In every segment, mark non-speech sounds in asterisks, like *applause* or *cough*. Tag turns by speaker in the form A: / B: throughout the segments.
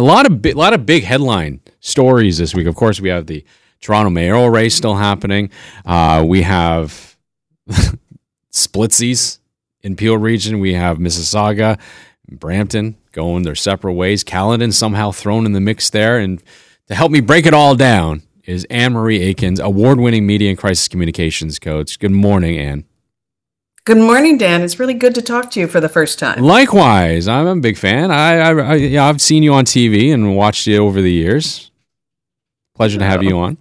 A: A lot of bi- lot of big headline stories this week. Of course, we have the Toronto mayoral race still happening. Uh, we have *laughs* splitsies in Peel region. We have Mississauga, Brampton going their separate ways. Caledon somehow thrown in the mix there. And to help me break it all down is Anne Marie Aikins, award winning media and crisis communications coach. Good morning, Anne.
B: Good morning, Dan. It's really good to talk to you for the first time.
A: Likewise, I'm a big fan. I, I, I yeah, I've seen you on TV and watched you over the years. Pleasure to have you on.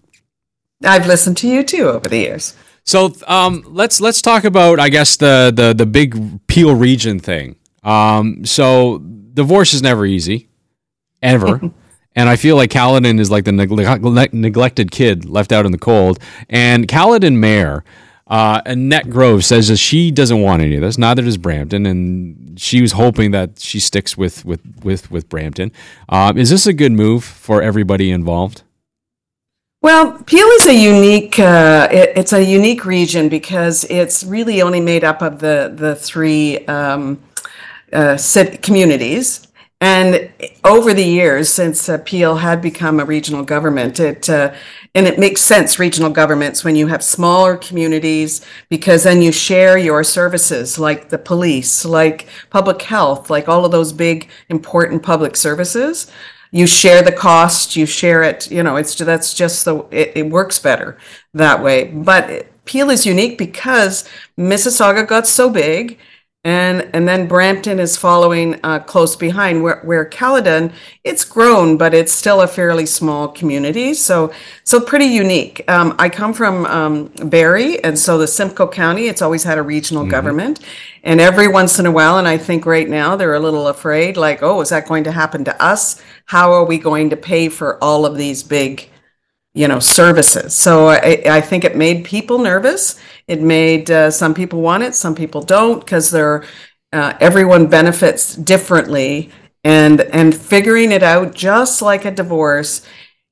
B: I've listened to you too over the years.
A: So um, let's let's talk about I guess the the the big Peel region thing. Um, so divorce is never easy, ever. *laughs* and I feel like Caledon is like the neg- neglected kid left out in the cold. And Caledon Mayor uh, Annette Grove says that she doesn't want any of this. Neither does Brampton, and she was hoping that she sticks with with with with Brampton. Um, is this a good move for everybody involved?
B: Well, Peel is a unique. Uh, it, it's a unique region because it's really only made up of the the three um, uh, communities, and over the years, since uh, Peel had become a regional government, it uh, and it makes sense regional governments when you have smaller communities because then you share your services like the police, like public health, like all of those big important public services. You share the cost, you share it. You know, it's that's just the it, it works better that way. But Peel is unique because Mississauga got so big and and then Brampton is following uh, close behind. Where where Caledon, it's grown, but it's still a fairly small community, so so pretty unique. Um, I come from um, Barrie, and so the Simcoe County, it's always had a regional mm-hmm. government, and every once in a while, and I think right now they're a little afraid, like, oh, is that going to happen to us? How are we going to pay for all of these big you know services. So I, I, think it made people nervous. It made uh, some people want it some people don't because they're uh, everyone benefits differently. And and figuring it out just like a divorce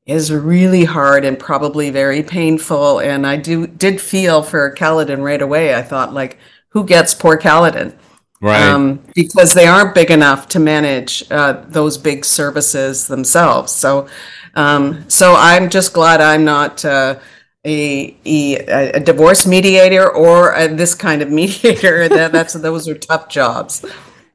B: is really hard and probably very painful. And i do did feel for caledon right away. I thought like who gets poor caledon
A: right um,
B: because they aren't big enough to manage uh, those big services themselves so um, so I'm just glad I'm not uh, a, a, a divorce mediator or a, this kind of *laughs* mediator. that that's those are tough jobs.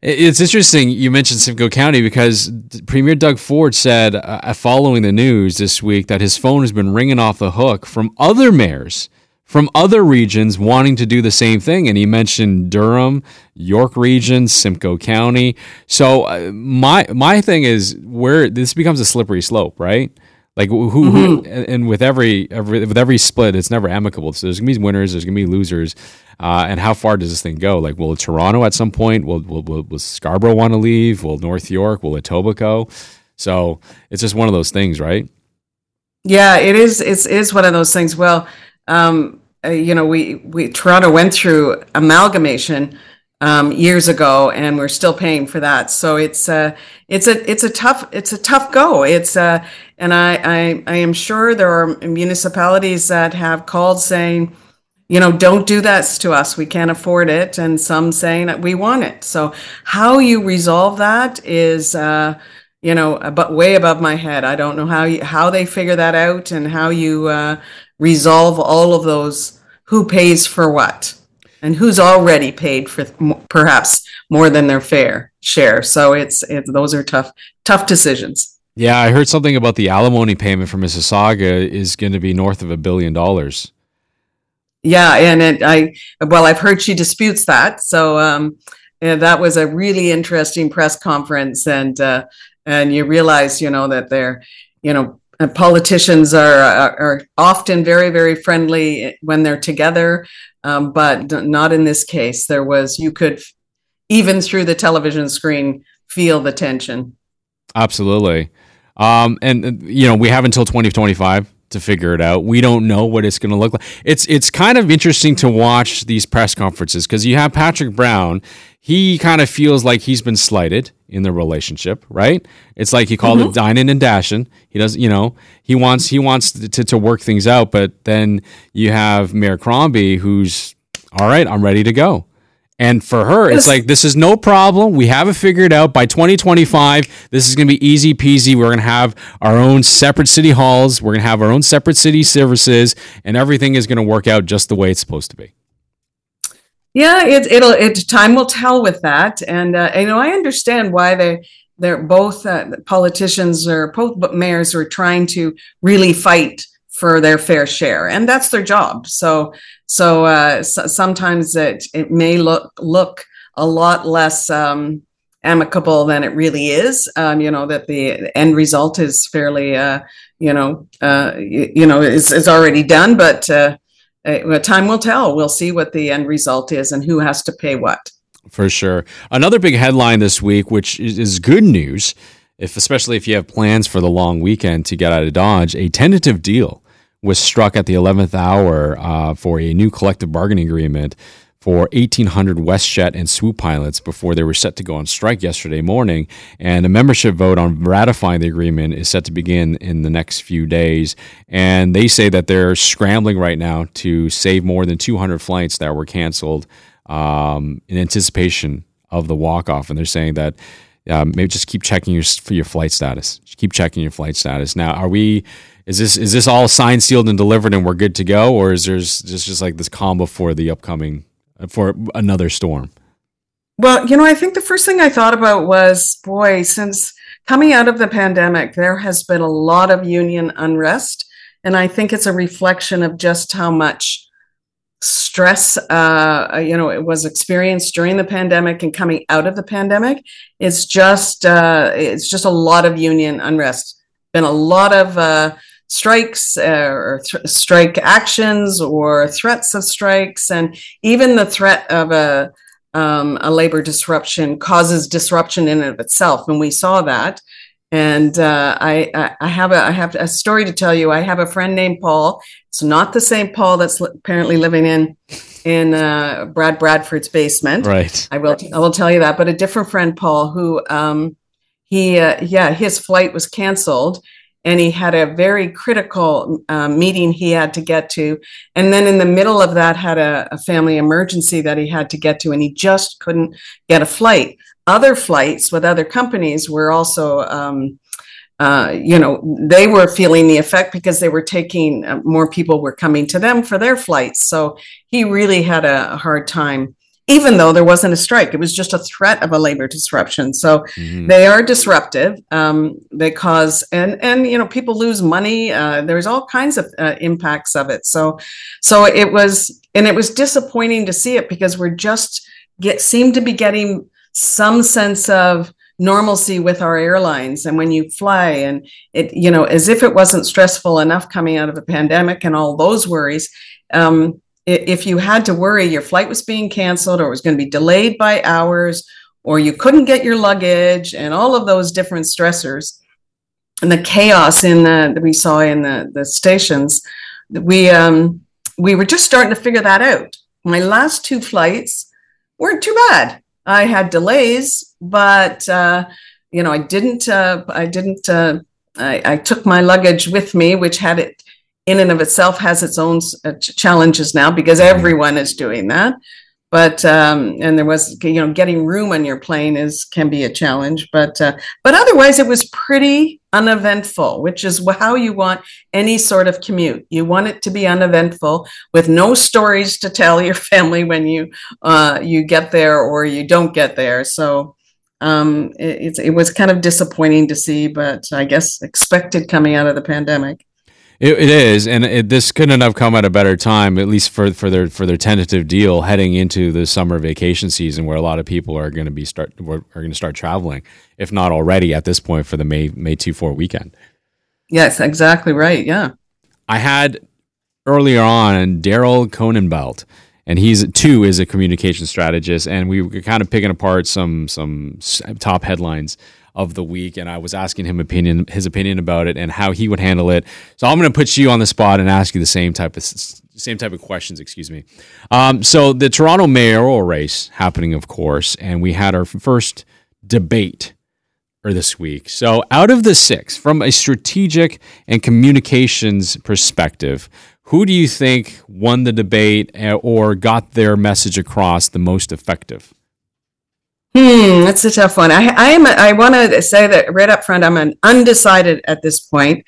A: It's interesting you mentioned Simcoe County because Premier Doug Ford said, uh, following the news this week, that his phone has been ringing off the hook from other mayors from other regions wanting to do the same thing. And he mentioned Durham, York region, Simcoe County. So uh, my my thing is where this becomes a slippery slope, right? Like who, mm-hmm. who and with every, every with every split, it's never amicable. So there's gonna be winners, there's gonna be losers, uh, and how far does this thing go? Like, will Toronto at some point? Will will, will, will Scarborough want to leave? Will North York? Will Etobicoke? So it's just one of those things, right?
B: Yeah, it is. It's is one of those things. Well, um, uh, you know, we, we Toronto went through amalgamation um, years ago, and we're still paying for that. So it's uh, it's a it's a tough it's a tough go. It's uh, and I, I I am sure there are municipalities that have called saying, you know, don't do this to us. We can't afford it, and some saying that we want it. So how you resolve that is. Uh, you know, but way above my head. I don't know how you, how they figure that out and how you uh, resolve all of those who pays for what and who's already paid for perhaps more than their fair share. So it's, it's those are tough tough decisions.
A: Yeah, I heard something about the alimony payment for Mississauga is going to be north of a billion dollars.
B: Yeah, and it, I well, I've heard she disputes that. So um, yeah, that was a really interesting press conference, and uh, and you realize, you know, that they're, you know, and politicians are, are, are often very very friendly when they're together um, but not in this case there was you could even through the television screen feel the tension
A: absolutely um, and you know we have until 2025 to figure it out. We don't know what it's going to look like. It's it's kind of interesting to watch these press conferences because you have Patrick Brown. He kind of feels like he's been slighted in the relationship, right? It's like he called mm-hmm. it dining and dashing. He does, you know, he wants he wants to, to work things out, but then you have Mayor Crombie who's all right. I'm ready to go. And for her, it's like this is no problem. We have it figured out. By 2025, this is going to be easy peasy. We're going to have our own separate city halls. We're going to have our own separate city services, and everything is going to work out just the way it's supposed to be.
B: Yeah, it, it'll it time will tell with that, and uh, you know I understand why they they're both uh, politicians or both mayors are trying to really fight for their fair share, and that's their job. So so, uh, so sometimes it it may look look a lot less um, amicable than it really is. Um, you know that the end result is fairly uh, you know uh, you, you, know is is already done, but uh, uh, time will tell. We'll see what the end result is and who has to pay what.
A: For sure. Another big headline this week, which is good news, if especially if you have plans for the long weekend to get out of Dodge, a tentative deal was struck at the 11th hour uh, for a new collective bargaining agreement for 1,800 WestJet and Swoop pilots before they were set to go on strike yesterday morning. And a membership vote on ratifying the agreement is set to begin in the next few days. And they say that they're scrambling right now to save more than 200 flights that were canceled um, in anticipation of the walk off. And they're saying that. Uh, maybe just keep checking your for your flight status. Just keep checking your flight status. Now, are we is this is this all signed, sealed, and delivered, and we're good to go, or is there's just just like this calm before the upcoming for another storm?
B: Well, you know, I think the first thing I thought about was, boy, since coming out of the pandemic, there has been a lot of union unrest, and I think it's a reflection of just how much stress uh, you know it was experienced during the pandemic and coming out of the pandemic. It's just uh, it's just a lot of union unrest. Been a lot of uh, strikes uh, or th- strike actions or threats of strikes, and even the threat of a um, a labor disruption causes disruption in and of itself, and we saw that. And uh, I, I have a I have a story to tell you. I have a friend named Paul. It's not the same Paul that's apparently living in in uh, Brad Bradford's basement.
A: Right.
B: I will I will tell you that, but a different friend, Paul, who um, he uh, yeah his flight was canceled and he had a very critical um, meeting he had to get to. And then in the middle of that had a, a, family emergency that he had to get to and he just couldn't get a flight. Other flights with other companies were also um, uh, you know they were feeling the effect because they were taking uh, more people were coming to them for their flights. So he really had a, a hard time even though there wasn't a strike. It was just a threat of a labor disruption. So mm-hmm. they are disruptive. Um, they cause and and you know people lose money. Uh, there's all kinds of uh, impacts of it. So so it was and it was disappointing to see it because we're just get seem to be getting some sense of normalcy with our airlines and when you fly and it you know as if it wasn't stressful enough coming out of a pandemic and all those worries um, if you had to worry your flight was being canceled or it was going to be delayed by hours or you couldn't get your luggage and all of those different stressors and the chaos in the that we saw in the, the stations we um we were just starting to figure that out. My last two flights weren't too bad. I had delays but uh you know i didn't uh i didn't uh I, I took my luggage with me which had it in and of itself has its own uh, challenges now because mm-hmm. everyone is doing that. But um, and there was you know getting room on your plane is can be a challenge. But uh, but otherwise it was pretty uneventful which is how you want any sort of commute. You want it to be uneventful with no stories to tell your *laughs* family when you uh, you get there or you don't get there. So um, it, it was kind of disappointing to see but i guess expected coming out of the pandemic
A: it, it is, and it, this couldn't have come at a better time, at least for, for their for their tentative deal heading into the summer vacation season, where a lot of people are going to be start are going to start traveling, if not already at this point for the May May two four weekend.
B: Yes, exactly right. Yeah,
A: I had earlier on Daryl Conenbelt, and he's too is a communication strategist, and we were kind of picking apart some some top headlines of the week, and I was asking him opinion his opinion about it and how he would handle it. So I'm going to put you on the spot and ask you the same type of same type of questions. Excuse me. Um, so the Toronto mayoral race happening, of course, and we had our first debate or this week. So out of the six, from a strategic and communications perspective, who do you think won the debate uh, or got their message across the most effective?
B: Hmm, that's a tough one. I, I am. I want to say that right up front, I'm an undecided at this point,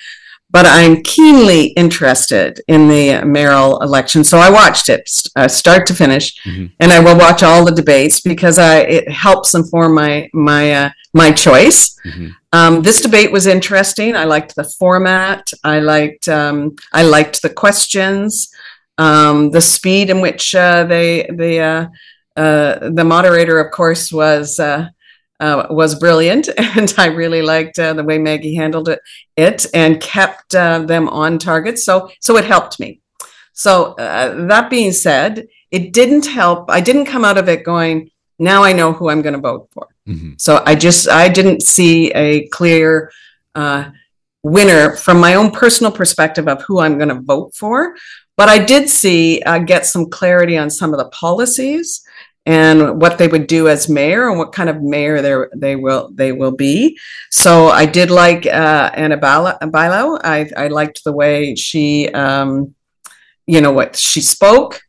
B: but I'm keenly interested in the mayoral election. So I watched it uh, start to finish, mm-hmm. and I will watch all the debates because I it helps inform my my uh, my choice. Mm-hmm. Um, this debate was interesting. I liked the format. I liked um, I liked the questions, um, the speed in which uh, they they uh, the moderator, of course, was uh, uh, was brilliant, *laughs* and I really liked uh, the way Maggie handled it, it and kept uh, them on target. So, so it helped me. So that being said, it didn't help. I didn't come out of it going, now I know who I'm going to vote for. Mm-hmm. So I just I didn't see a clear winner from my own personal perspective of who I'm going to vote for. But I did see uh, get some clarity on some of the policies and what they would do as mayor and what kind of mayor they they will they will be. So I did like uh, Ana Bailão. I I liked the way she um, you know what she spoke.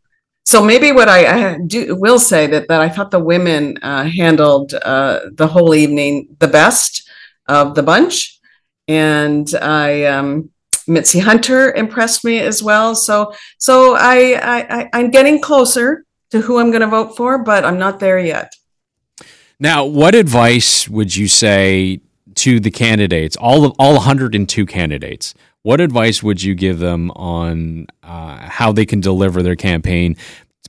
B: So maybe what I, I do will say that that I thought the women uh, handled uh, the whole evening the best of the bunch, and I. Um, Mitzi Hunter impressed me as well. So, so I, I, I, I'm getting closer to who I'm going to vote for, but I'm not there yet.
A: Now, what advice would you say to the candidates, all of all 102 candidates? What advice would you give them on uh, how they can deliver their campaign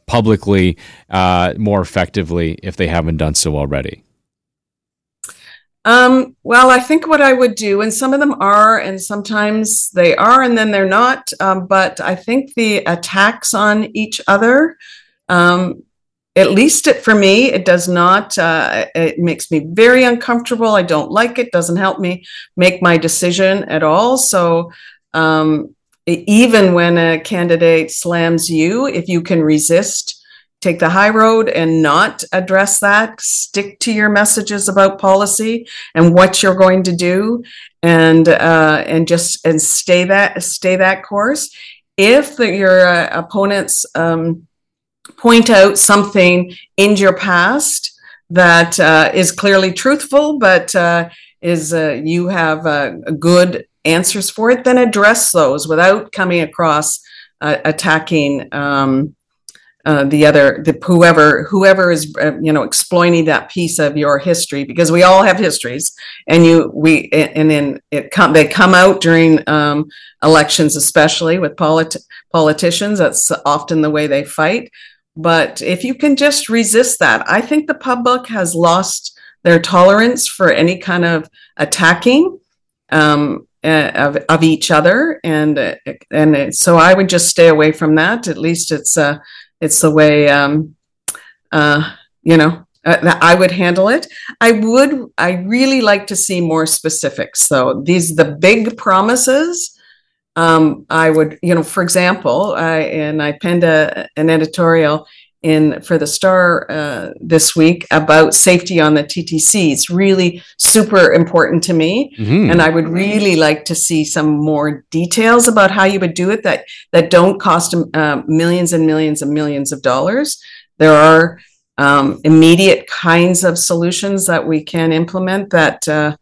A: publicly uh, more effectively if they haven't done so already?
B: Um, well, I think what I would do, and some of them are, and sometimes they are, and then they're not. Um, but I think the attacks on each other um, at least it, for me, it does not. Uh, it makes me very uncomfortable. I don't like it. Doesn't help me make my decision at all. So um, even when a candidate slams you, if you can resist, take the high road and not address that. Stick to your messages about policy and what you're going to do, and uh, and just and stay that stay that course. If your uh, opponents um, point out something in your past that uh, is clearly truthful, but uh, is uh, you have uh, good answers for it, then address those without coming across uh, attacking um, uh, the other, the whoever whoever is you know exploiting that piece of your history because we all have histories, and you we and then it come they come out during um, elections, especially with polit- politicians. That's often the way they fight but if you can just resist that, I think the public has lost their tolerance for any kind of attacking um, uh, of, of each other, and and so I would just stay away from that. At least it's uh, it's the way um, uh, you know uh, I would handle it. I would. I really like to see more specifics. So these the big promises um, I would, you know, for example, I, and I penned a, an editorial in for the Star uh, this week about safety on the TTC. It's really super important to me, mm-hmm. and I would really like to see some more details about how you would do it that that don't cost uh, millions and millions and millions of dollars. There are um, immediate kinds of solutions that we can implement that uh,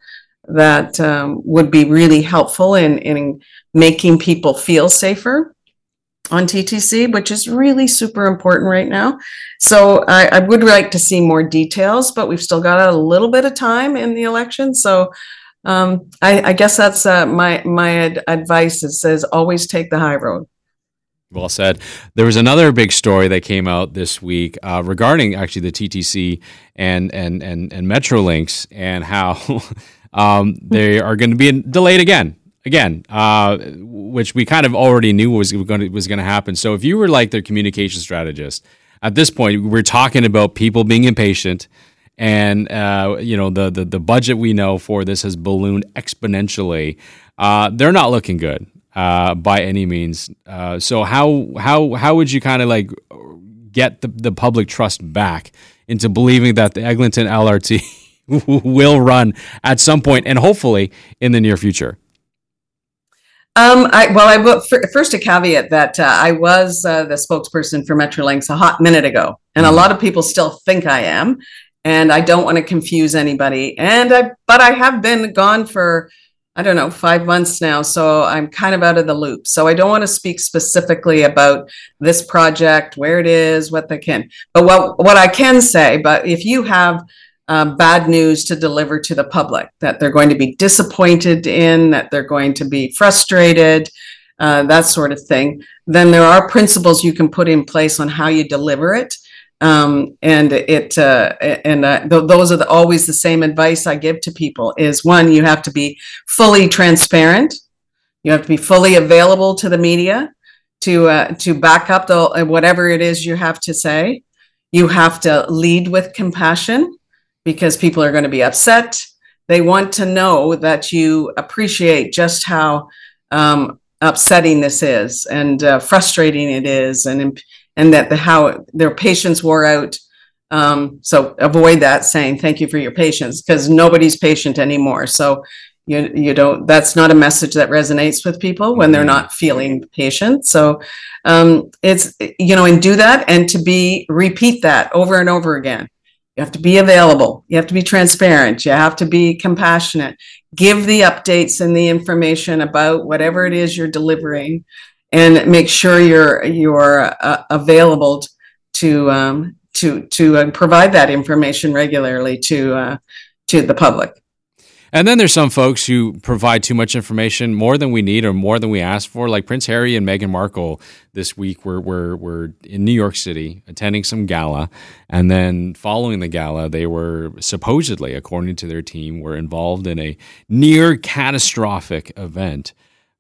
B: that um, would be really helpful in in making people feel safer on TTC, which is really super important right now. So I, I, would like to see more details, but we've still got a little bit of time in the election. So um, I, I, guess that's uh, my my ad- advice. Is says always take the high road.
A: Well said. There was another big story that came out this week uh, regarding actually the TTC and and and and Metrolinx and how *laughs* um, they are going to be delayed again again, uh, which we kind of already knew was going to, was going to happen. So if you were like their communication strategist at this point, we're talking about people being impatient, and uh, you know the, the the budget we know for this has ballooned exponentially. Uh, they're not looking good uh, by any means. Uh, so how how how would you kind of like get the, the public trust back into believing that the Eglinton LRT *laughs* will run at some point and hopefully in the near future?
B: Um, I, well, I will first a caveat that uh, I was uh, the spokesperson for Metrolinx a hot minute ago, and a mm-hmm. lot of people still think I am, and I don't want to confuse anybody. And I, but I have been gone for I don't know five months now, so I'm kind of out of the loop. So I don't want to speak specifically about this project, where it is, what they can. But what what I can say, but if you have uh, bad news to deliver to the public, that they're going to be disappointed in, that they're going to be frustrated, uh, that sort of thing, then there are principles you can put in place on how you deliver it. Um, and it uh, and uh, th- those are the, always the same advice I give to people is one you have to be fully transparent. You have to be fully available to the media to uh, to back up the whatever it is you have to say. You have to lead with compassion because people are going to be upset. They want to know that you appreciate just how um, upsetting this is and uh, frustrating it is, and and that the how their patience wore out. Um, so avoid that saying thank you for your patience because nobody's patient anymore. So you you don't that's not a message that resonates with people when they're mm-hmm. not feeling patient. So um, it's you know and do that and to be repeat that over and over again you have to be available. You have to be transparent. You have to be compassionate. Give the updates and the information about whatever it is you're delivering, and make sure you're you're uh, available to um, to to uh, provide that information regularly to uh, to the public.
A: And then there's some folks who provide too much information, more than we need or more than we ask for. Like Prince Harry and Meghan Markle this week were, were, were in New York City attending some gala. And then following the gala, they were supposedly, according to their team, were involved in a near catastrophic event,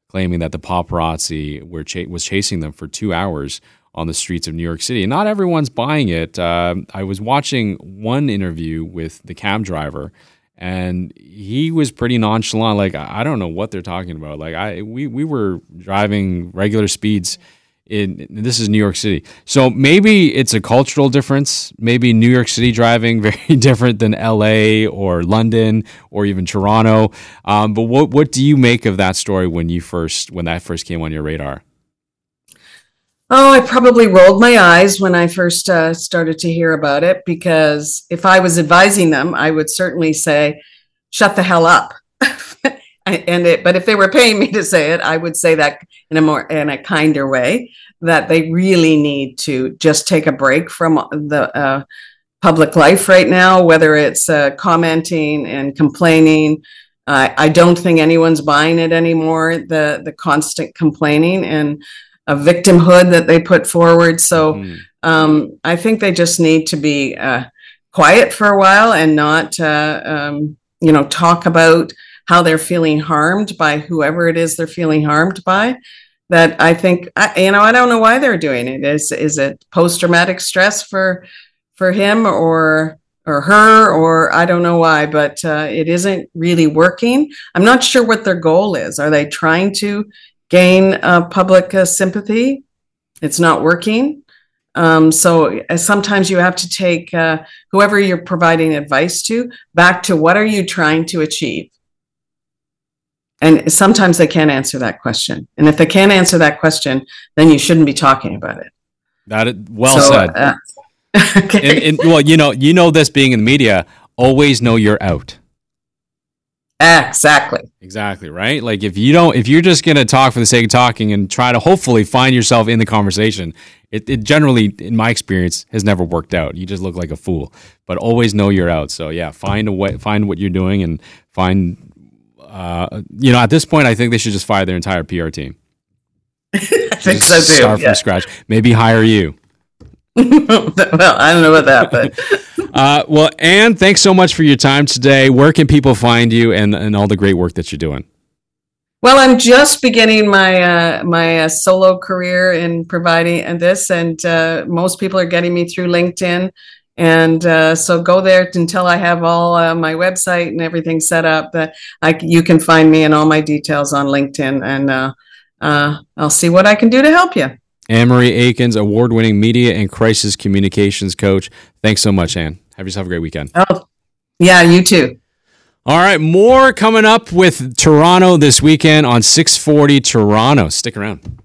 A: claiming that the paparazzi were ch- was chasing them for two hours on the streets of New York City. And not everyone's buying it. Uh, I was watching one interview with the cab driver and he was pretty nonchalant. Like I don't know what they're talking about. Like I we we were driving regular speeds. In, this is New York City, so maybe it's a cultural difference. Maybe New York City driving *laughs* very different than L.A. or London or even Toronto. Um, but what what do you make of that story when you first when that first came on your radar?
B: Oh, I probably rolled my eyes when I first uh, started to hear about it because if I was advising them, I would certainly say, "Shut the hell up." *laughs* and it, but if they were paying me to say it, I would say that in a more in a kinder way that they really need to just take a break from the uh, public life right now, whether it's uh, commenting and complaining. I don't think anyone's buying it anymore. The the constant complaining and a victimhood that they put forward. So mm. um, I think they just need to be uh, quiet for a while and not, uh, um, you know, talk about how they're feeling harmed by whoever it is they're feeling harmed by. That I think, I, you know, I don't know why they're doing it. Is is it post traumatic stress for for him or or her or I don't know why, but uh, it isn't really working. I'm not sure what their goal is. Are they trying to gain uh, public uh, sympathy. It's not working. Um, so uh, sometimes you have to take uh, whoever you're providing advice to back to what are you trying to achieve? And sometimes they can't answer that question. And if they can't answer that question, then you shouldn't be talking about it.
A: That is well so, said. Uh, *laughs* okay. and, and, well, you know, you know this being in the media, always know you're out.
B: Exactly.
A: Exactly, right? Like if you don't if you're just going to talk for the sake of talking and try to hopefully find yourself in the conversation, it, it generally in my experience has never worked out. You just look like a fool. But always know you're out. So yeah, find a way find what you're doing and find uh, you know, at this point I think they should just fire their entire PR team. *laughs*
B: I think so too.
A: Start yeah. from scratch. Maybe hire you. *laughs*
B: well, I don't know about that, but *laughs*
A: uh, well, Anne, thanks so much for your time today. Where can people find you and, and all the great work that you're doing?
B: Well, I'm just beginning my uh, my uh, solo career in providing and this, and uh, most people are getting me through LinkedIn. And uh, so go there until I have all uh, my website and everything set up. That I, you can find me and all my details on LinkedIn, and I'll see what I can do to help you.
A: Anne Marie Aikins, award winning media and crisis communications coach. Thanks so much, Anne. Have yourself a great weekend.
B: Oh, yeah, you too.
A: All right, more coming up with Toronto this weekend on 640 Toronto. Stick around.